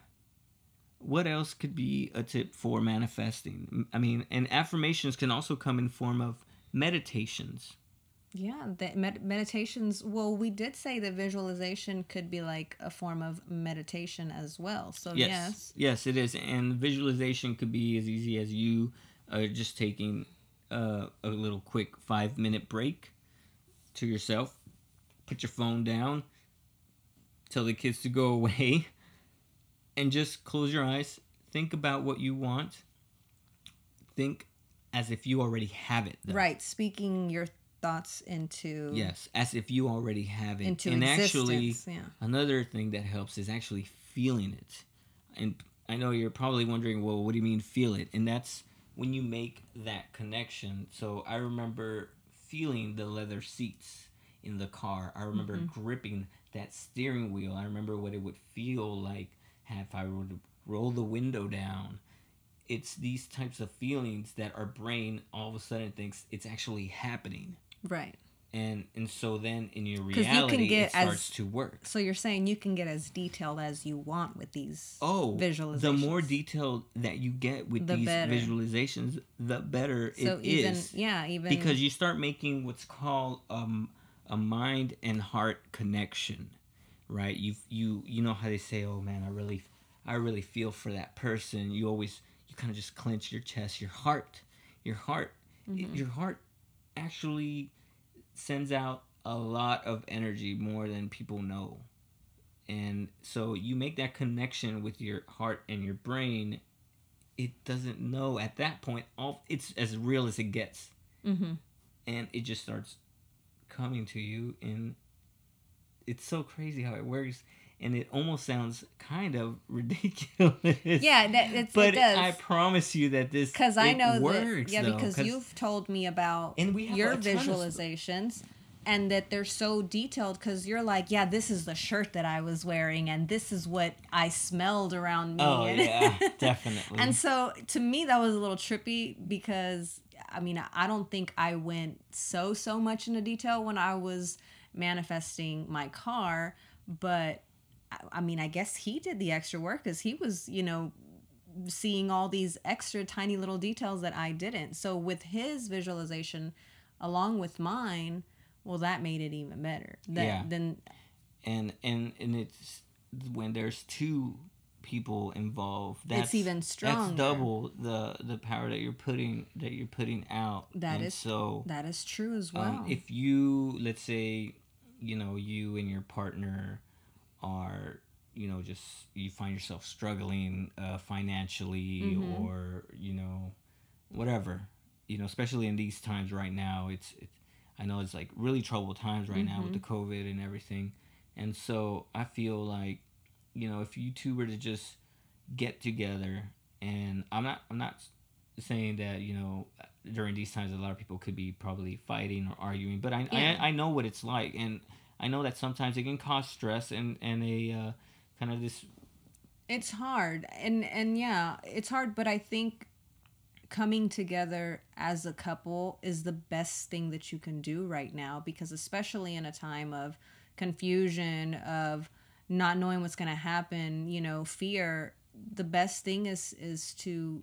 Speaker 1: what else could be a tip for manifesting? I mean, and affirmations can also come in form of meditations.
Speaker 2: Yeah, the med- meditations. Well, we did say that visualization could be like a form of meditation as well. So yes, yes,
Speaker 1: yes it is. And visualization could be as easy as you uh, just taking uh, a little quick five minute break to yourself. Put your phone down. Tell the kids to go away and just close your eyes. Think about what you want. Think as if you already have it.
Speaker 2: Though. Right, speaking your thoughts into
Speaker 1: yes, as if you already have it.
Speaker 2: Into
Speaker 1: and actually,
Speaker 2: yeah.
Speaker 1: another thing that helps is actually feeling it. And I know you're probably wondering, well, what do you mean feel it? And that's when you make that connection. So I remember feeling the leather seats in the car. I remember mm-hmm. gripping that steering wheel. I remember what it would feel like if I were to roll the window down, it's these types of feelings that our brain all of a sudden thinks it's actually happening.
Speaker 2: Right.
Speaker 1: And and so then in your reality you it starts
Speaker 2: as,
Speaker 1: to work.
Speaker 2: So you're saying you can get as detailed as you want with these
Speaker 1: oh
Speaker 2: visualizations.
Speaker 1: The more detailed that you get with the these better. visualizations, the better so it
Speaker 2: even,
Speaker 1: is.
Speaker 2: Yeah, even
Speaker 1: because you start making what's called um, a mind and heart connection right? You you you know how they say, "Oh man, I really I really feel for that person." You always you kind of just clench your chest, your heart, your heart, mm-hmm. your heart actually sends out a lot of energy more than people know. And so you make that connection with your heart and your brain. It doesn't know at that point. All it's as real as it gets.
Speaker 2: Mm-hmm.
Speaker 1: and it just starts coming to you and it's so crazy how it works and it almost sounds kind of ridiculous
Speaker 2: Yeah, that it's,
Speaker 1: but
Speaker 2: it does.
Speaker 1: i promise you that this
Speaker 2: Because I know
Speaker 1: works,
Speaker 2: that, yeah,
Speaker 1: though,
Speaker 2: because
Speaker 1: 'cause-
Speaker 2: you've told me about
Speaker 1: And we
Speaker 2: your
Speaker 1: ton of
Speaker 2: visualizations and that they're so detailed because you're like, yeah, this is the shirt that I was wearing and this is what I smelled around me.
Speaker 1: oh
Speaker 2: and-
Speaker 1: yeah definitely
Speaker 2: and so to me, that was a little trippy because I mean, I don't think I went so, so much into detail when I was manifesting my car, but I- mean, I guess he did the extra work because he was, you know, seeing all these extra tiny little details that I didn't. So with his visualization along with mine, well, that made it even better. That,
Speaker 1: Yeah.
Speaker 2: Then
Speaker 1: and and and it's when there's two people involved that's
Speaker 2: It's even stronger.
Speaker 1: that's double the the power that you're putting that you're putting out
Speaker 2: That
Speaker 1: and
Speaker 2: is
Speaker 1: so
Speaker 2: that is true as well.
Speaker 1: um, if you let's say you know you and your partner are you know just you find yourself struggling uh, financially
Speaker 2: Mhm.
Speaker 1: or you know whatever you know especially in these times right now it's, it's i know it's like really troubled times right now with the
Speaker 2: Mm-hmm.
Speaker 1: covid and everything and so i feel like you know if you two were to just get together and i'm not i'm not saying that you know during these times a lot of people could be probably fighting or arguing but i
Speaker 2: Yeah.
Speaker 1: I, I know what it's like and i know that sometimes it can cause stress and and a uh, kind of this
Speaker 2: it's hard and and yeah it's hard but i think coming together as a couple is the best thing that you can do right now because especially in a time of confusion of not knowing what's going to happen you know fear the best thing is is to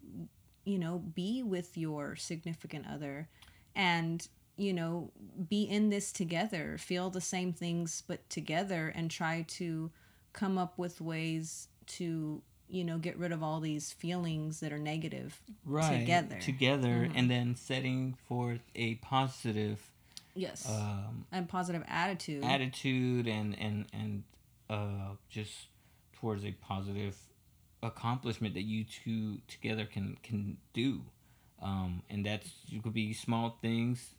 Speaker 2: you know be with your significant other and you know be in this together feel the same things but together and try to come up with ways to you know get rid of all these feelings that are negative
Speaker 1: right
Speaker 2: Together.
Speaker 1: together
Speaker 2: Mhm.
Speaker 1: and then setting forth a positive
Speaker 2: yes
Speaker 1: um,
Speaker 2: and positive attitude
Speaker 1: attitude and and and uh just towards a positive accomplishment that you two together can can do um and that's you could be small things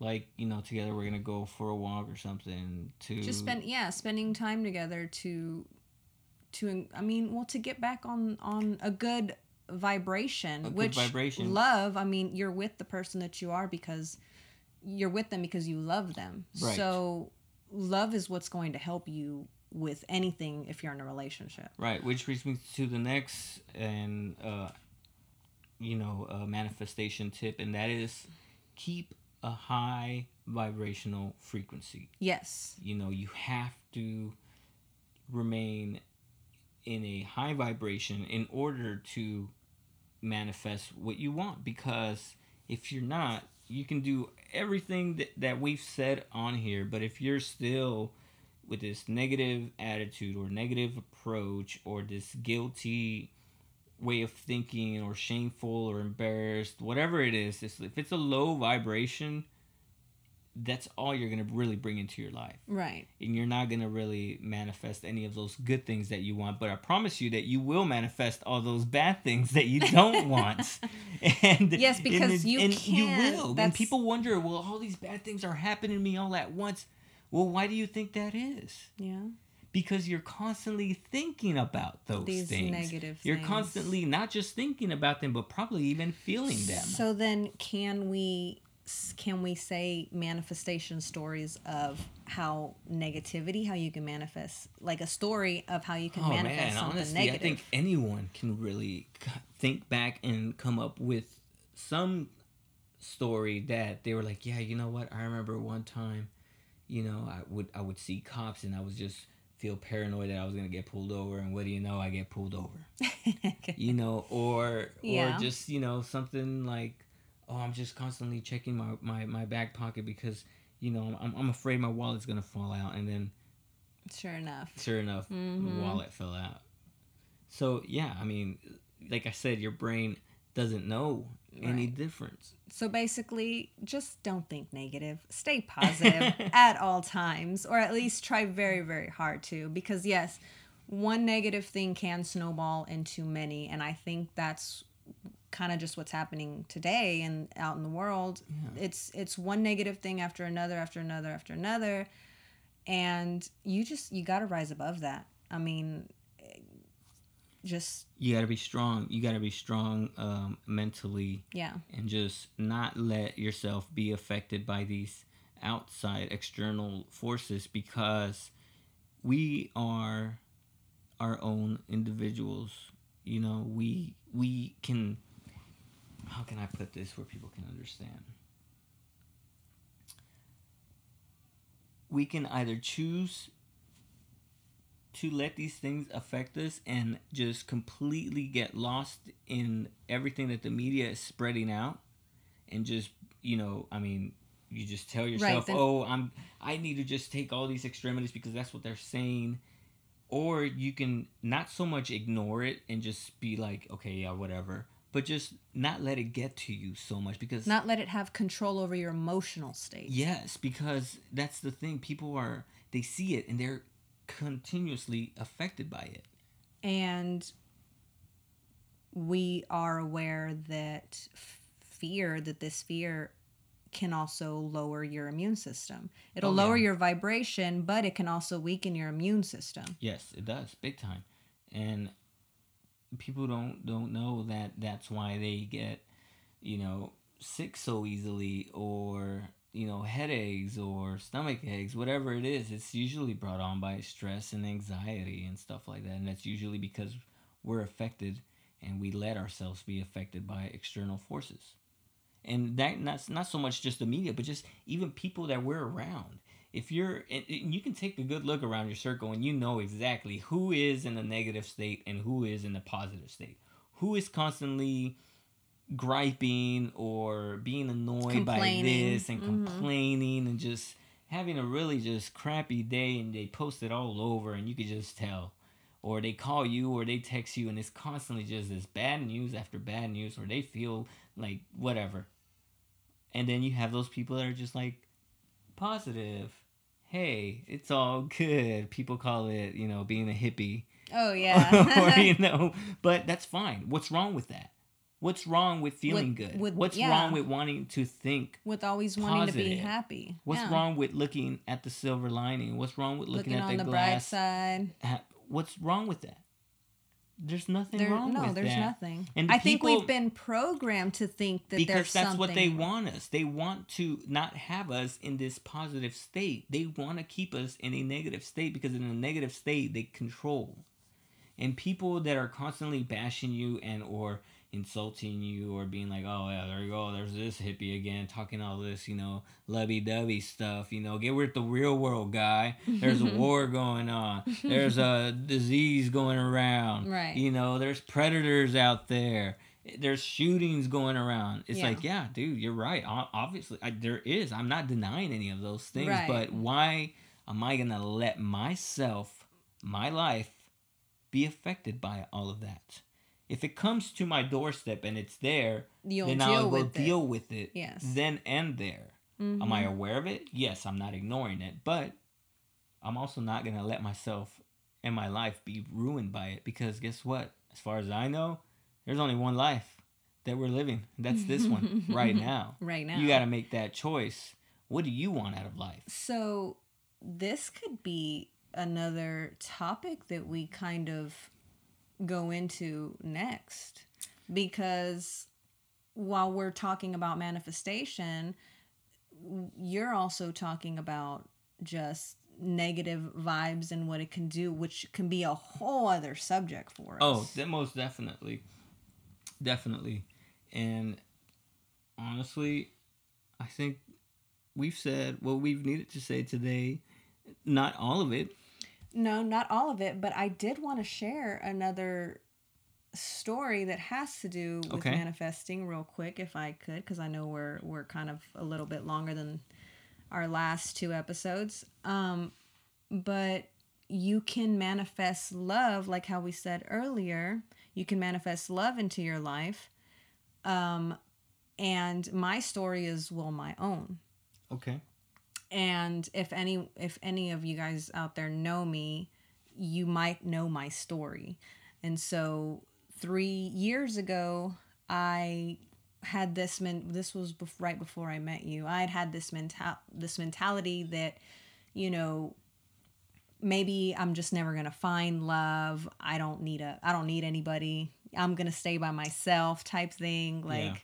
Speaker 1: like you know together we're gonna go for a walk or something to
Speaker 2: just spend yeah spending time together to to i mean well to get back on on a good vibration
Speaker 1: A good
Speaker 2: which
Speaker 1: vibration.
Speaker 2: love i mean you're with the person that you are because you're with them because you love them
Speaker 1: Right.
Speaker 2: so love is what's going to help you with anything if you're in a relationship.
Speaker 1: Right which brings me to the next and uh you know uh, manifestation tip and that is keep a high vibrational frequency.
Speaker 2: Yes.
Speaker 1: You know you have to remain in a high vibration in order to manifest what you want because if you're not you can do everything that, that we've said on here but if you're still with this negative attitude or negative approach or this guilty way of thinking or shameful or embarrassed whatever it is it's, if it's a low vibration that's all you're going to really bring into your life.
Speaker 2: Right.
Speaker 1: And you're not going to really manifest any of those good things that you want but i promise you that you will manifest all those bad things that you don't want. And
Speaker 2: Yes, because
Speaker 1: it-
Speaker 2: you
Speaker 1: and
Speaker 2: can't-
Speaker 1: you will. And
Speaker 2: that's-
Speaker 1: people wonder well all these bad things are happening to me all at once well why do you think that is
Speaker 2: yeah
Speaker 1: because you're constantly thinking about those
Speaker 2: These
Speaker 1: things
Speaker 2: negative
Speaker 1: you're
Speaker 2: things.
Speaker 1: constantly not just thinking about them but probably even feeling them
Speaker 2: So then, can we can we say manifestation stories of how negativity, how you can manifest, like a story of how you can
Speaker 1: Oh
Speaker 2: manifest
Speaker 1: man,
Speaker 2: something
Speaker 1: honestly,
Speaker 2: negative?
Speaker 1: I think anyone can really think back and come up with some story that they were like, yeah, you know what? I remember one time, you know, I would I would see cops and I was just feel paranoid that I was gonna get pulled over, and what do you know? I get pulled over. you know, or
Speaker 2: Yeah.
Speaker 1: or just you know something like, oh, I'm just constantly checking my my my back pocket because you know I'm I'm afraid my wallet's gonna fall out, and then
Speaker 2: sure enough.
Speaker 1: sure enough,
Speaker 2: Mhm.
Speaker 1: the wallet fell out. So yeah, I mean, like I said, your brain doesn't know any
Speaker 2: Right.
Speaker 1: difference.
Speaker 2: So basically, just don't think negative. Stay positive at all times, or at least try very, very hard to. Because, yes, one negative thing can snowball into many. And I think that's kind of just what's happening today and out in the world.
Speaker 1: Yeah.
Speaker 2: It's it's one negative thing after another after another after another and you just you got to rise above that. I mean just
Speaker 1: You got to be strong. You got to be strong um, mentally
Speaker 2: yeah.
Speaker 1: and just not let yourself be affected by these outside external forces because we are our own individuals you know we we can how can i put this where people can understand we can either choose to let these things affect us and just completely get lost in everything that the media is spreading out and just you know i mean you just tell yourself
Speaker 2: then-
Speaker 1: oh i'm i need to just take all these extremities because that's what they're saying or you can not so much ignore it and just be like okay yeah whatever but just not let it get to you so much because
Speaker 2: Not let it have control over your emotional state.
Speaker 1: Yes, because that's the thing. People are they see it and they're continuously affected by it.
Speaker 2: and we are aware that fear that this fear can also lower your immune system it'll
Speaker 1: Oh,
Speaker 2: lower
Speaker 1: yeah.
Speaker 2: your vibration but it can also weaken your immune system
Speaker 1: Yes, it does, big time. And people don't don't know that that's why they get, you know, sick so easily or you know headaches or stomach aches whatever it is it's usually brought on by stress and anxiety and stuff like that and that's usually because we're affected and we let ourselves be affected by external forces. And that not, not so much just the media but just even people that we're around. If you're and you can take a good look around your circle and you know exactly who is in a negative state and who is in a positive state. Who is constantly griping or being annoyed by this and
Speaker 2: Mhm.
Speaker 1: complaining and just having a really just crappy day and they post it all over and you could just tell. Or they call you or they text you and it's constantly just this bad news after bad news or they feel like whatever. And then you have those people that are just like positive. Hey it's all good. People call it you know being a hippie.
Speaker 2: Oh
Speaker 1: or
Speaker 2: yeah.
Speaker 1: you know but that's fine. What's wrong with that what's wrong with feeling
Speaker 2: With-
Speaker 1: good?
Speaker 2: with-
Speaker 1: what's
Speaker 2: yeah.
Speaker 1: wrong with wanting to think
Speaker 2: with always wanting to be happy.
Speaker 1: What's
Speaker 2: Yeah.
Speaker 1: wrong with looking at the silver lining? What's wrong with looking,
Speaker 2: looking,
Speaker 1: at
Speaker 2: on
Speaker 1: the,
Speaker 2: the bright
Speaker 1: glass?
Speaker 2: side.
Speaker 1: What's wrong with that? There's nothing
Speaker 2: there
Speaker 1: wrong
Speaker 2: no
Speaker 1: with
Speaker 2: there's
Speaker 1: that.
Speaker 2: nothing.
Speaker 1: And
Speaker 2: i think
Speaker 1: people-
Speaker 2: we've been programmed to think that
Speaker 1: because
Speaker 2: there's
Speaker 1: that's what they want us. They want to not have us in this positive state. They want to keep us in a negative state because in a negative state they control. And people that are constantly bashing you and or insulting you or being like oh yeah there you go there's this hippie again talking all this you know lovey-dovey stuff you know get with the real world guy. There's a war going on. There's a disease going around.
Speaker 2: Right.
Speaker 1: you know there's predators out there. There's shootings going around. It's
Speaker 2: Yeah.
Speaker 1: like yeah dude you're right. Obviously I, there is. I'm not denying any of those things
Speaker 2: Right.
Speaker 1: but why am i gonna let myself my life be affected by all of that if it comes to my doorstep and it's there
Speaker 2: you'll
Speaker 1: then i will deal
Speaker 2: it.
Speaker 1: with it
Speaker 2: Yes.
Speaker 1: then and there. Am
Speaker 2: Mhm.
Speaker 1: i aware of it? Yes i'm not ignoring it but i'm also not gonna let myself and my life be ruined by it because guess what? As far as i know there's only one life that we're living that's this one right now.
Speaker 2: Right now
Speaker 1: you got to make that choice. What do you want out of life?
Speaker 2: So this could be another topic that we kind of go into next because while we're talking about manifestation, you're also talking about just negative vibes and what it can do, which can be a whole other subject for us.
Speaker 1: Oh, that most definitely, definitely, and honestly, I think we've said what we've needed to say today. Not all of it.
Speaker 2: No, not all of it, but I did want to share another story that has to do with
Speaker 1: Okay.
Speaker 2: manifesting real quick if I could because I know we're we're kind of a little bit longer than our last two episodes. Um but you can manifest love like how we said earlier. You can manifest love into your life. Um and my story is well my own
Speaker 1: Okay.
Speaker 2: And if any if any of you guys out there know me you might know my story and so three years ago I had this men this was bef- right before I met you. I had had this mental this mentality that you know maybe I'm just never going to find love. I don't need a I don't need anybody. I'm going to stay by myself type thing like
Speaker 1: Yeah.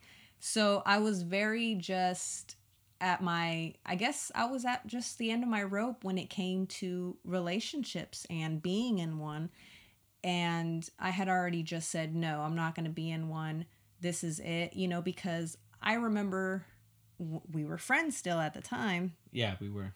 Speaker 2: so I was very just at my I guess I was at just the end of my rope when it came to relationships and being in one and I had already just said no, I'm not going to be in one. This is it, you know, because I remember w- we were friends still at the time
Speaker 1: Yeah, we were.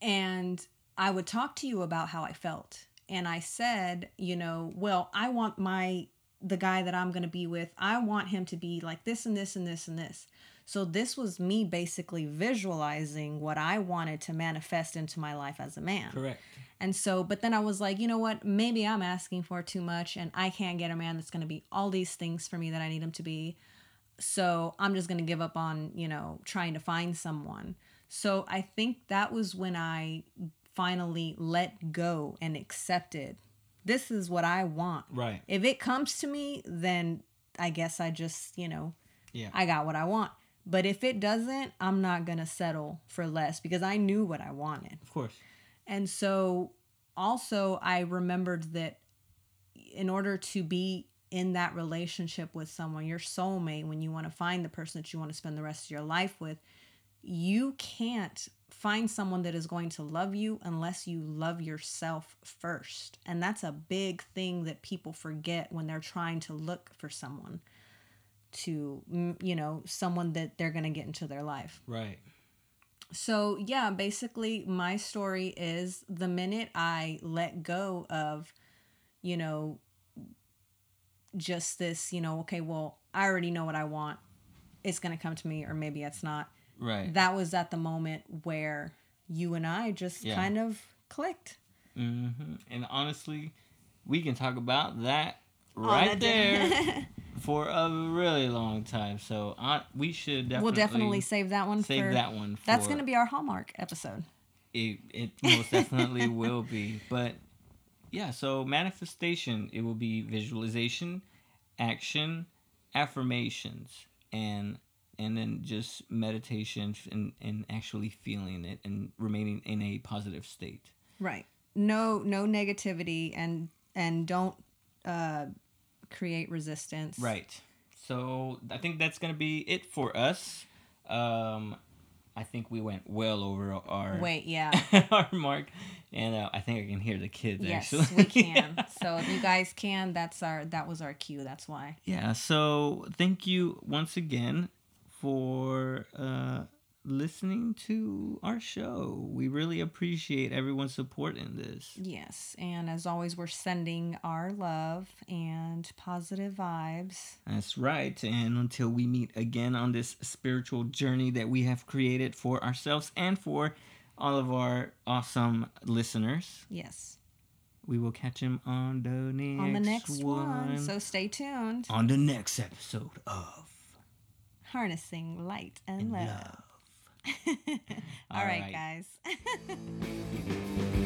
Speaker 2: and I would talk to you about how I felt. And I said, you know, well, I want my the guy that I'm going to be with, I want him to be like this and this and this and this. So this was me basically visualizing what I wanted to manifest into my life as a man.
Speaker 1: Correct.
Speaker 2: And so, but then I was like, you know what? Maybe I'm asking for too much and I can't get a man that's going to be all these things for me that I need him to be. So I'm just going to give up on, you know, trying to find someone. So I think that was when I finally let go and accepted this is what I want.
Speaker 1: Right.
Speaker 2: If it comes to me, then I guess I just, you know,
Speaker 1: Yeah.
Speaker 2: I got what I want. But if it doesn't, I'm not going to settle for less because I knew what I wanted.
Speaker 1: Of course.
Speaker 2: And so also I remembered that in order to be in that relationship with someone, your soulmate, when you want to find the person that you want to spend the rest of your life with, you can't find someone that is going to love you unless you love yourself first. And that's a big thing that people forget when they're trying to look for someone to, you know, someone that they're going to get into their life.
Speaker 1: Right.
Speaker 2: So, yeah, basically, my story is the minute I let go of, you know, just this, you know, okay, well, I already know what I want. It's going to come to me, or maybe it's not.
Speaker 1: Right.
Speaker 2: That was at the moment where you and I just
Speaker 1: Yeah.
Speaker 2: kind of clicked.
Speaker 1: hmm And honestly, we can talk about that right there for a really long time. So uh, we should definitely
Speaker 2: we'll definitely save that one
Speaker 1: save
Speaker 2: for.
Speaker 1: that one. For,
Speaker 2: That's going to be our Hallmark episode.
Speaker 1: It, it most definitely will be. But yeah, so manifestation, it will be visualization, action, affirmations, and and then just meditation and, and actually feeling it and remaining in a positive state.
Speaker 2: Right. No no negativity and and don't uh create resistance.
Speaker 1: Right. So I think that's gonna be it for us. Um, I think we went well over our
Speaker 2: Wait, yeah.
Speaker 1: our mark, and uh, I think I can hear the kids.
Speaker 2: Yes,
Speaker 1: actually,
Speaker 2: we can. So if you guys can, that's our that was our cue. That's why.
Speaker 1: yeah. So thank you once again for uh, listening to our show. We really appreciate everyone's support in this.
Speaker 2: Yes, and as always, we're sending our love and positive vibes.
Speaker 1: That's right. And until we meet again on this spiritual journey that we have created for ourselves and for all of our awesome listeners,
Speaker 2: Yes,
Speaker 1: we will catch him on the next,
Speaker 2: on the next one.
Speaker 1: one.
Speaker 2: So stay tuned.
Speaker 1: on the next episode of
Speaker 2: Harnessing light and,
Speaker 1: In
Speaker 2: love.
Speaker 1: Love.
Speaker 2: All
Speaker 1: All
Speaker 2: right,
Speaker 1: right.
Speaker 2: guys.